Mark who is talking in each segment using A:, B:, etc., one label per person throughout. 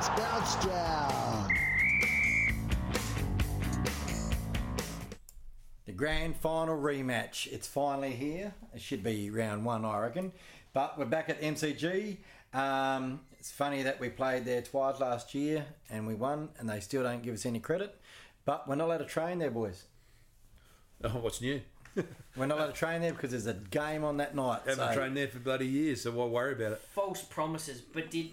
A: It's Bounce Down.
B: The grand final rematch. It's finally here. It should be round one, I reckon. But we're back at MCG. Um, it's funny that we played there twice last year and we won, and they still don't give us any credit. But we're not allowed to train there, boys.
C: Oh, what's new?
B: We're not allowed to train there because there's a game on that night.
C: Haven't
B: so-
C: trained there for bloody years, so why worry about it?
D: False promises. But did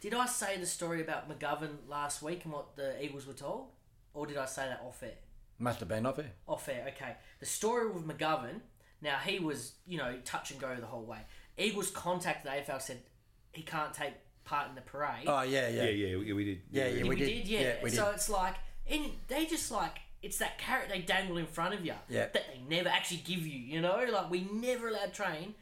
D: did I say the story about McGovern last week and what the Eagles were told, or did I say that off air?
B: Must have been off it.
D: Off air. Okay. The story with McGovern. Now he was, you know, touch and go the whole way. Eagles contacted the AFL said he can't take part in the parade.
B: Oh yeah, yeah,
C: Yeah, yeah, we, we did.
B: Yeah, yeah.
D: we,
B: we
D: did,
B: did.
D: yeah.
B: Yeah, we
D: so
B: did.
D: it's like, and they just like it's that carrot they dangle in front of you
B: Yeah.
D: that they never actually give you. You know, like we never allowed train.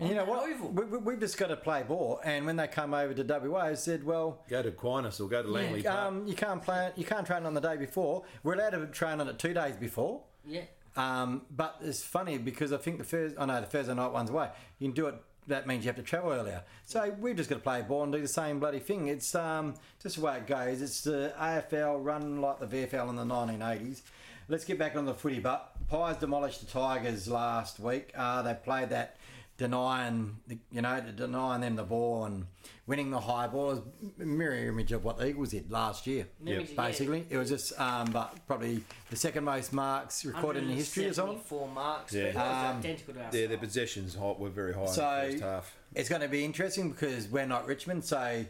B: And you know what?
D: Oval.
B: We, we, we've just got to play ball. And when they come over to WA, I said, well,
C: Go to Aquinas or go to Langley Park.
B: um, you can't play. You can't train on the day before. We're allowed to train on it two days before.
D: yeah.
B: Um, but it's funny because I think the first, I know the Thursday night one's away. You can do it. That means you have to travel earlier. So we've just got to play ball and do the same bloody thing. It's um, just the way it goes. It's the AFL run like the VFL in the 1980s. Let's get back on the footy. But Pies demolished the Tigers last week. Uh, they played that denying, the, you know, denying them the ball and winning the high ball is a mirror image of what the Eagles did last year.
D: Mirror image, yeah.
B: Basically, it was just, um, but probably the second most marks recorded in history or something.
D: Four marks.
C: Yeah.
D: Yeah. But it was
B: Um,
D: identical to our
C: Yeah, their possessions hot were very high
B: So
C: in the first half.
B: it's going to be interesting because we're not Richmond, so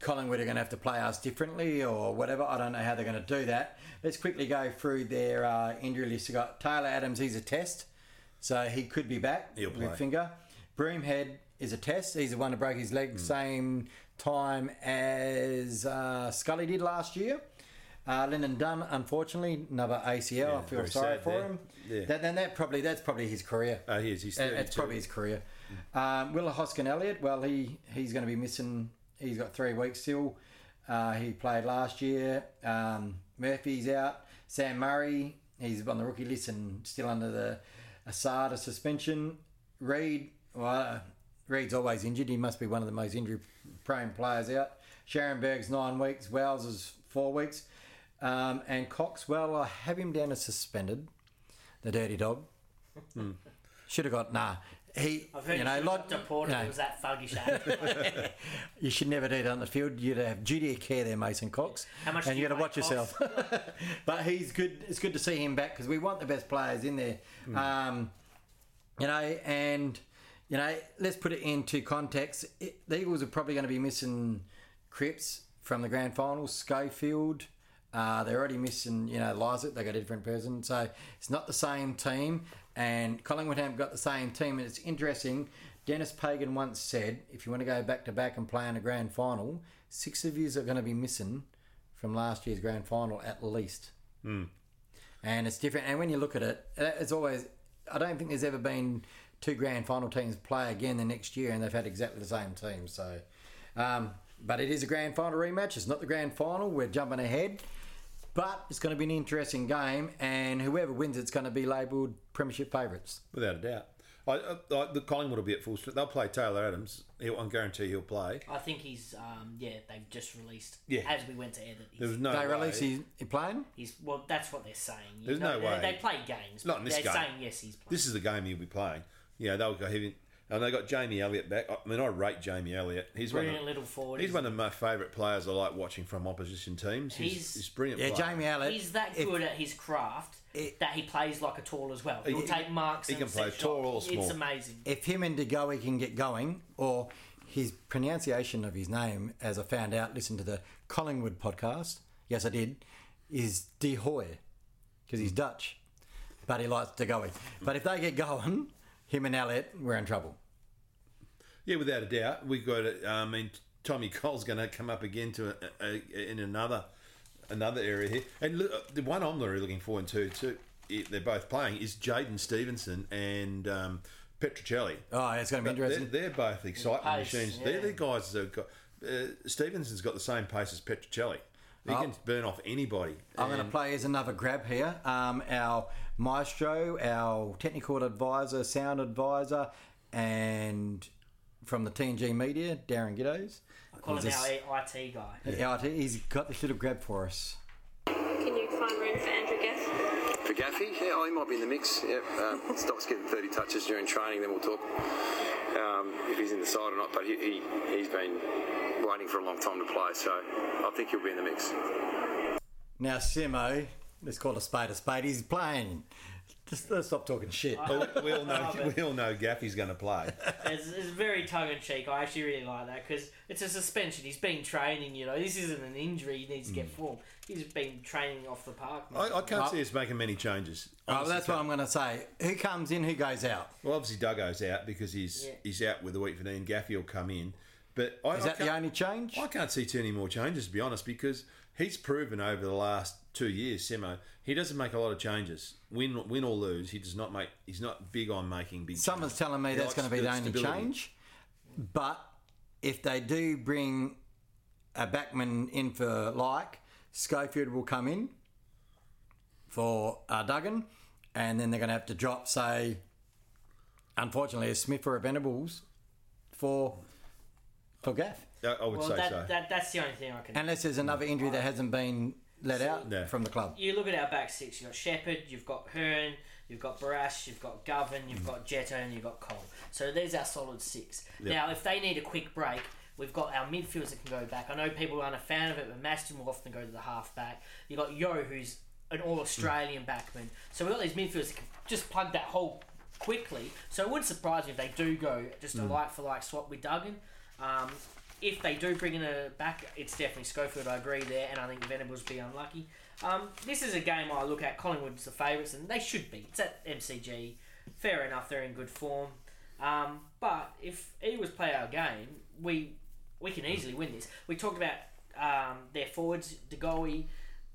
B: Collingwood are going to have to play us differently or whatever. I don't know how they're going to do that. Let's quickly go through their uh, injury list. We've got Taylor Adams, he's a test, so he could be back
C: He'll play.
B: with finger. Broomhead is a test. He's the one to break his leg same time as uh, Scully did last year. Uh, Lyndon Dunn, unfortunately, another ACL.
C: Yeah,
B: I feel sorry for
C: there.
B: him.
C: Yeah.
B: That, then that probably that's probably his career.
C: Oh, he is. He's
B: That- That's probably his career. Um, Will Hoskin Elliott, well, he he's going to be missing. He's got three weeks still. Uh, he played last year. Um, Murphy's out. Sam Murray, he's on the rookie list and still under the Asada suspension. Reed, well, uh, Reed's always injured. He must be one of the most injury-prone players out. Scharenberg's nine weeks. Wells is four weeks. Um, and Cox, well, I have him down as suspended. The dirty dog. Should have got nah. He,
D: I've heard
B: you know,
D: like,
B: like
D: reported
B: you know,
D: it was that thuggish. eh?
B: you should never do that on the field. You'd have duty of care there, Mason Cox.
D: How much
B: and you
D: you
B: got to watch
D: pay
B: yourself. but he's good. It's good to see him back because we want the best players in there. Um, you know, and you know, let's put it into context. It, the Eagles are probably going to be missing Cripps from the grand finals. Schofield. Uh, they're already missing, you know, Lysak. They got a different person, so it's not the same team. And Collingwood haven't got the same team. And it's interesting. Dennis Pagan once said, if you want to go back to back and play in a grand final, six of yous are going to be missing from last year's grand final at least. And it's different. And when you look at it, it's always. I don't think there's ever been two grand final teams play again the next year, and they've had exactly the same team. So, um, but it is a grand final rematch. It's not the grand final. We're jumping ahead, but it's going to be an interesting game, and whoever wins, it's going to be labelled premiership favourites.
C: Without a doubt. I, I, I, the Collingwood will be at full strength. They'll play Taylor Adams. He'll, I guarantee he'll play.
D: I think he's, um, yeah, they've just released,
C: Yeah.
D: as we went to air, that
C: There was
D: he's,
C: no
B: they
C: way.
B: release he, he playing.
D: he's, well, that's what they're saying. You
C: There's
D: know,
C: no way.
D: They, they play games.
C: Not in this
D: they're
C: game.
D: saying, yes, he's playing.
C: This is the game he'll be playing. Yeah, they'll go heavy. And they got Jamie Elliott back. I mean, I rate Jamie Elliott. He's
D: Brilliant
C: one of,
D: little forward.
C: He's one of my favourite players I like watching from opposition teams. He's,
D: He's-
C: he's, brilliant.
B: Yeah,
C: player.
B: Jamie Elliott.
D: He's that
B: if-
D: good at his craft
B: It-
D: that he plays like a tall as well. He'll
C: He-
D: take marks.
C: he
D: and
C: can play
D: set
C: tall or
D: shots.
C: small.
D: It's amazing.
B: if him and DeGoey can get going, or his pronunciation of his name, as I found out, listen to the Collingwood podcast. Yes, I did. Is De Hoy, because he's hmm. Dutch, but he likes DeGoey. But if they get going, him and Elliot, we're in trouble.
C: Yeah, without a doubt. We've got. uh, I mean, Tommy Cole's going to come up again to a, a, in another another area here. And look, the one I'm really looking forward to, too, it- they're both playing, is Jaidyn Stephenson and um, Petruccelle.
B: Oh, it's going to be
C: But they're,
B: interesting.
C: they're both excitement
D: Pace,
C: machines.
D: yeah.
C: They're the guys that have got. Uh, Stephenson's got the same pace as Petruccelle. He
B: Oh.
C: can burn off anybody.
B: I'm going to play as another grab here. Um, our maestro, our technical advisor, sound advisor, and from the TNG media, Darren Giddos.
D: Call him
B: He's
D: our IT guy.
B: Yeah, he's got this little grab for us.
E: Can you find room for Andrew Gaff?
F: For Gaffy, yeah, oh, he might be in the mix. Yeah, um, Stock's getting 30 touches during training, then we'll talk if he's in the side or not. But he, he, he's been waiting for a long time to play, so I think he'll be in the mix.
B: Now, Simo, let's call a spade a spade. He's playing. Just let's stop talking shit.
C: But we all know we all know Gaffy's going to play.
D: It's, it's very tongue in cheek. I actually really like that because it's a suspension. He's been training. You know, this isn't an injury. He needs to get mm. form. He's been training off the park. man.
C: I, I can't see us making many changes.
B: Oh,
C: Honestly
B: that's what. I'm going to say. Who comes in? Who goes out?
C: Well, obviously Duggo's out because he's
D: Yeah.
C: he's out with the week for knee, and Gaffy will come in. But I,
B: Is
C: I
B: that the
C: can't-
B: only change?
C: I can't see too many more changes to be honest, because he's proven over the last two years, Simo, he doesn't make a lot of changes. Win, win or lose, he does not make. He's not big on making big.
B: Someone's
C: changes.
B: telling me
C: He
B: that's going to be the only
C: stability.
B: change. But if they do bring a backman in for like, Schofield will come in for uh, Duggan, and then they're going to have to drop, say, unfortunately, a Smith or a Venables for for Gaff.
C: I, I would
D: well,
C: say
D: that,
C: so.
D: that that's the only thing I can.
B: Unless there's another injury that hasn't been let out
C: Yeah.
B: from the club.
D: you look at our back six. You've got Sheppard, you've got Hurn, you've got Barrass, you've got Govan, you've
C: Mm.
D: got Jetta, and you've got Cole. So there's our solid six. Now, if they need a quick break, we've got our midfielders that can go back. I know people aren't a fan of it, but Masten will often go to the half back. You've got Yeo, who's an all Australian backman. So we've got these midfielders that can just plug that hole quickly. So it wouldn't surprise me if they do go just a like for like swap with Duggan. Um, if they do bring in a back, it's definitely Schofield. I agree there, and I think the Venables be unlucky. Um, this is a game I look at. Collingwood's the favourites, and they should be. It's at MCG. Fair enough, they're in good form. Um, but if Eagles play our game, we we can easily win this. We talked about um, their forwards, Degoe,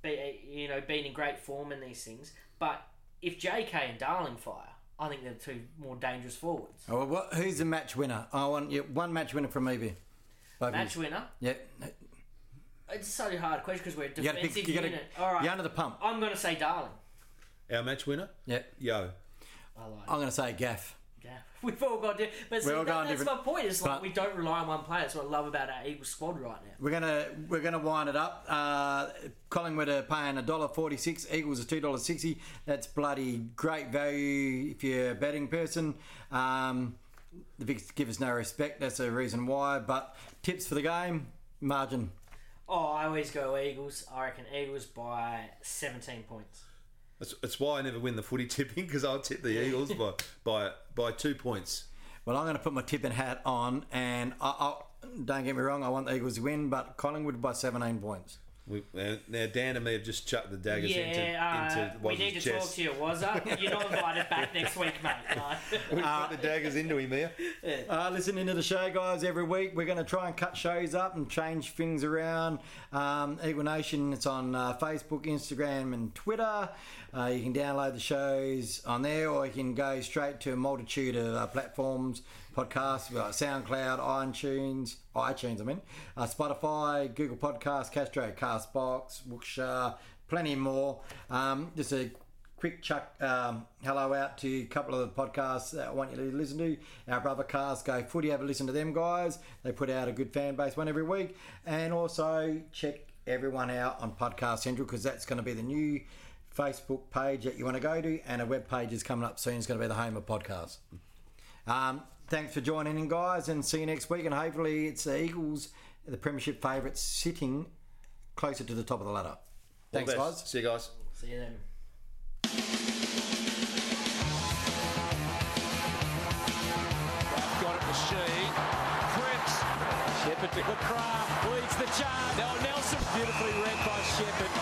D: be, you know, being in great form and these things. But if JK and Darling fire, I think they're two more dangerous forwards.
B: Oh, well, what, who's the match winner? I want you, one match winner from Evie. Both of
D: Match winner.
B: Yeah.
D: It's such a hard question because we're a
B: You got to
D: defensive
B: pick. You got to.
D: unit. All right,
B: You're under the pump.
D: I'm going to say Darling.
C: Our match winner,
B: Yeah.
C: Yeo.
D: I like.
B: I'm going to say Gaff.
D: Yeah, we've all got different. But see,
B: all
D: that, that's
B: different-
D: my point. It's like we don't rely on one player. That's what I love about our Eagles squad right now.
B: We're gonna we're gonna wind it up. Uh, Collingwood are paying a dollar forty six. Eagles are two dollars sixty. That's bloody great value if you're a betting person. Um, the Vics give us no respect. That's the reason why. But tips for the game margin.
D: Oh, I always go Eagles. I reckon Eagles by 17 points.
C: That's, that's why I never win the footy tipping because I'll tip the Eagles by by by two points.
B: Well, I'm going to put my tipping hat on, and I, I, don't get me wrong. I want the Eagles to win, but Collingwood by seventeen points.
C: We, uh, now Dan and me have just chucked the daggers into,
D: Yeah, uh,
C: into
D: we need to
C: Waz's
D: talk
C: chest.
D: to you, Wazza. You're not invited back next week, mate. No.
C: We put the daggers into him here.
B: Uh, listening to the show, guys, every week. We're going to try and cut shows up and change things around. Um, Eagle Nation, it's on uh, Facebook, Instagram, and Twitter. Uh, you can download the shows on there, or you can go straight to a multitude of uh, platforms, podcasts, like SoundCloud, iTunes, iTunes, I mean, uh, Spotify, Google Podcasts, Castro, Castbox, Bookshare, plenty more. Um, just a quick chuck um, hello out to a couple of the podcasts that I want you to listen to. Our brother cast Go Footy, have a listen to them guys. They put out a good fan base one every week. And also check everyone out on Podcast Central because that's going to be the new Facebook page that you want to go to. And a web page is coming up soon. It's going to be the home of podcasts. Um, thanks for joining in, guys, and see you next week. And hopefully, it's the Eagles, the Premiership favourites, sitting closer to the top of the ladder. Thanks,
C: All the best.
B: guys.
C: See you guys.
D: See you then.
G: Got it to Sheen. Cripps. Sheppard to McCraft. Leads the charge. Now Nelson. Beautifully read by Sheppard.